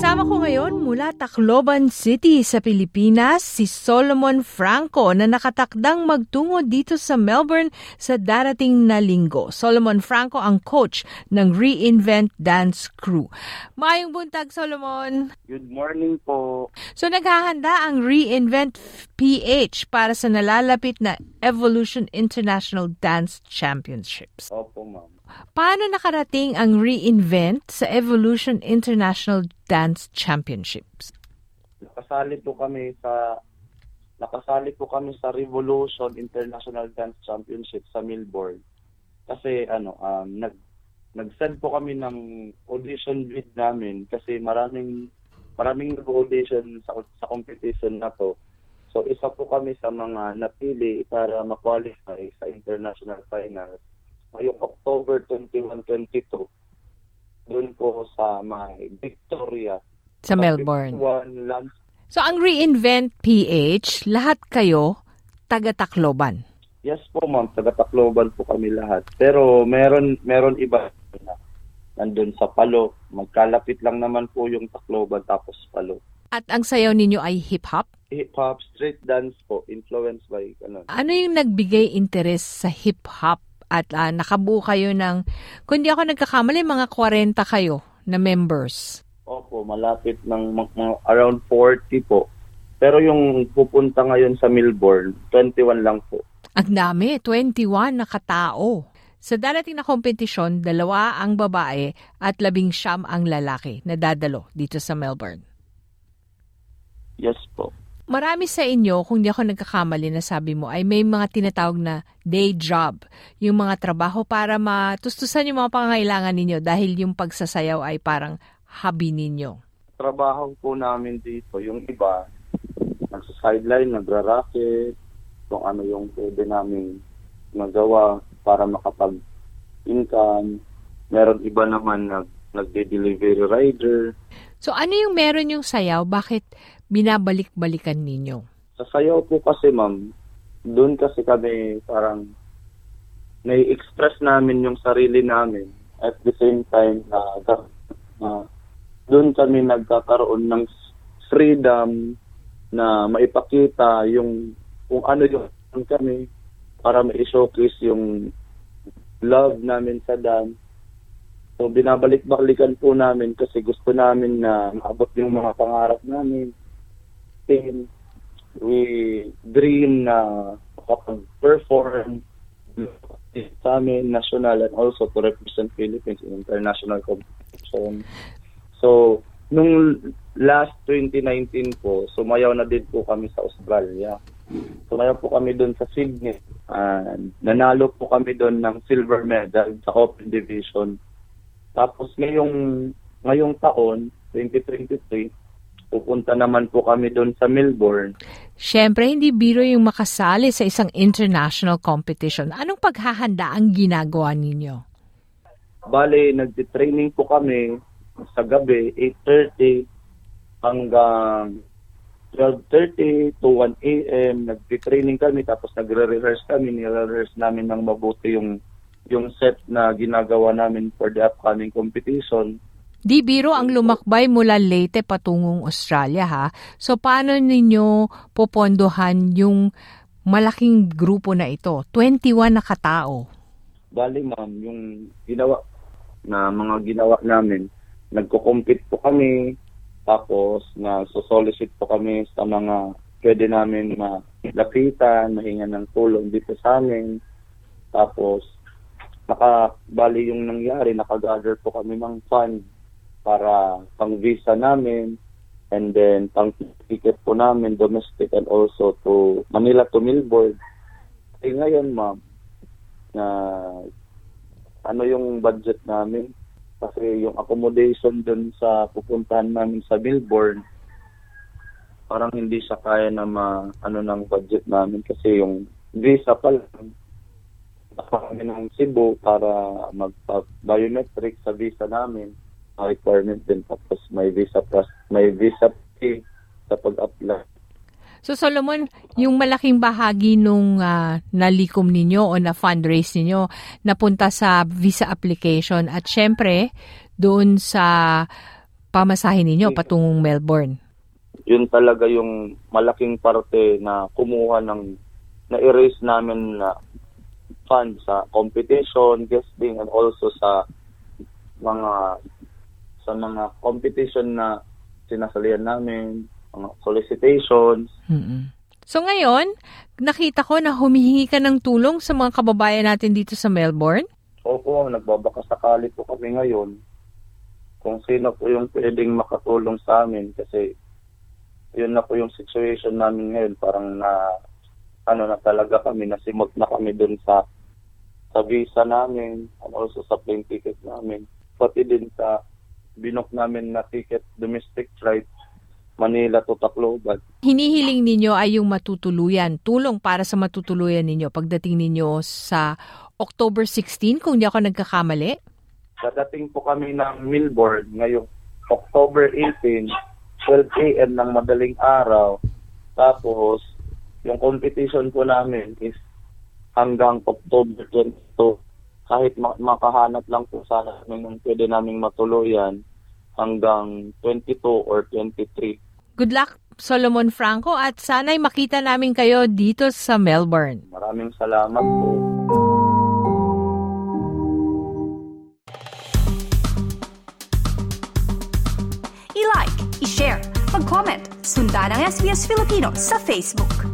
Kasama ko ngayon mula Tacloban City sa Pilipinas si Solomon Franco na nakatakdang magtungo dito sa Melbourne sa darating na linggo. Solomon Franco ang coach ng Reinvent Dance Crew. Mayong buntag Solomon. Good morning po. So naghahanda ang Reinvent PH para sa nalalapit na Evolution International Dance Championships. Opo, ma'am. Paano nakarating ang Reinvent sa Evolution International Dance Championships? Nakasali po kami sa nakasali po kami sa Revolution International Dance Championship sa Melbourne. Kasi ano, um, nag nag-send po kami ng audition bid namin kasi maraming maraming nag-audition sa sa competition na to. So isa po kami sa mga napili para ma-qualify sa international finals ngayong October 21, 22, doon po sa may Victoria. Sa Melbourne. One. So ang Reinvent PH, lahat kayo taga-Tacloban. Yes po ma'am, taga Tacloban po kami lahat. Pero meron meron iba na nandun sa Palo. Magkalapit lang naman po yung Tacloban tapos Palo. At ang sayaw ninyo ay hip-hop? Hip-hop, street dance po, influenced by ano. Ano yung nagbigay interest sa hip-hop at uh, nakabuo kayo ng, kung di ako nagkakamali, mga 40 kayo na members. Opo, malapit ng mga, around 40 po. Pero yung pupunta ngayon sa Melbourne, 21 lang po. Ang dami, 21 na katao. Sa darating na kompetisyon, dalawa ang babae at labing siyam ang lalaki na dadalo dito sa Melbourne. Yes po marami sa inyo, kung di ako nagkakamali na sabi mo, ay may mga tinatawag na day job. Yung mga trabaho para matustusan yung mga pangangailangan ninyo dahil yung pagsasayaw ay parang hobby ninyo. Trabaho po namin dito, yung iba, nagsa-sideline, nagra-racket, kung ano yung pwede namin magawa para makapag-income. Meron iba naman nag nagde-delivery rider. So ano yung meron yung sayaw? Bakit binabalik-balikan ninyo? Sa sayaw po kasi ma'am, doon kasi kami parang nai-express namin yung sarili namin at the same time na uh, doon kami nagkakaroon ng freedom na maipakita yung kung ano yung kami para ma-showcase yung love namin sa dance. So binabalik-balikan po namin kasi gusto namin na maabot yung mga pangarap namin natin, we dream na makapag-perform sa amin national and also to represent Philippines in international competition. So, nung last 2019 po, sumayaw na din po kami sa Australia. Sumayaw po kami doon sa Sydney. And nanalo po kami doon ng silver medal sa Open Division. Tapos ngayong ngayong taon, 2023, pupunta naman po kami doon sa Melbourne. Siyempre, hindi biro yung makasali sa isang international competition. Anong paghahanda ang ginagawa ninyo? Bale, nagtitraining po kami sa gabi, 8.30 hanggang 12.30 to 1 a.m. Nagtitraining kami tapos nagre-rehearse kami. Nire-rehearse namin ng mabuti yung yung set na ginagawa namin for the upcoming competition. Di biro ang lumakbay mula Leyte patungong Australia ha. So paano ninyo popondohan yung malaking grupo na ito? 21 na katao. Bali ma'am, yung ginawa na mga ginawa namin, nagko-compete po kami, tapos na solicit po kami sa mga pwede namin malapitan, mahinga ng tulong dito sa amin. Tapos, naka, bali yung nangyari, nakagather po kami ng fund para pang visa namin and then pang ticket po namin domestic and also to Manila to Melbourne. Eh ngayon ma'am, na ano yung budget namin kasi yung accommodation dun sa pupuntahan namin sa Melbourne parang hindi siya kaya na ma, ano ng budget namin kasi yung visa pa lang kami ng Cebu para mag-biometric sa visa namin requirement din tapos may visa plus may visa 50 sa pag-apply. So Solomon, yung malaking bahagi nung ah, nalikom ninyo o na fundraise ninyo napunta sa visa application at syempre doon sa pamasahin ninyo patungong Melbourne. Yun talaga yung malaking parte na kumuha ng na-erase namin na fund sa competition, guesting, and also sa mga sa mga competition na sinasalihan namin, mga solicitations. mm So ngayon, nakita ko na humihingi ka ng tulong sa mga kababayan natin dito sa Melbourne. Opo, nagbabaka sakali po kami ngayon kung sino po yung pwedeng makatulong sa amin kasi yun na po yung situation namin ngayon. Parang na ano na talaga kami, nasimot na kami dun sa sa visa namin and also sa plane ticket namin. Pati din sa binok namin na ticket domestic flight Manila to Tacloban. Hinihiling ninyo ay yung matutuluyan, tulong para sa matutuluyan ninyo pagdating ninyo sa October 16 kung di ako nagkakamali. Dadating po kami ng Melbourne ngayong October 18, 12 a.m. ng madaling araw. Tapos, yung competition po namin is hanggang October 22. Kahit ma- makahanap lang po sana ng pwede naming matuluyan hanggang 22 or 23. Good luck, Solomon Franco, at sana'y makita namin kayo dito sa Melbourne. Maraming salamat po. I-like, i-share, mag-comment, sundan ang SBS Filipino sa Facebook.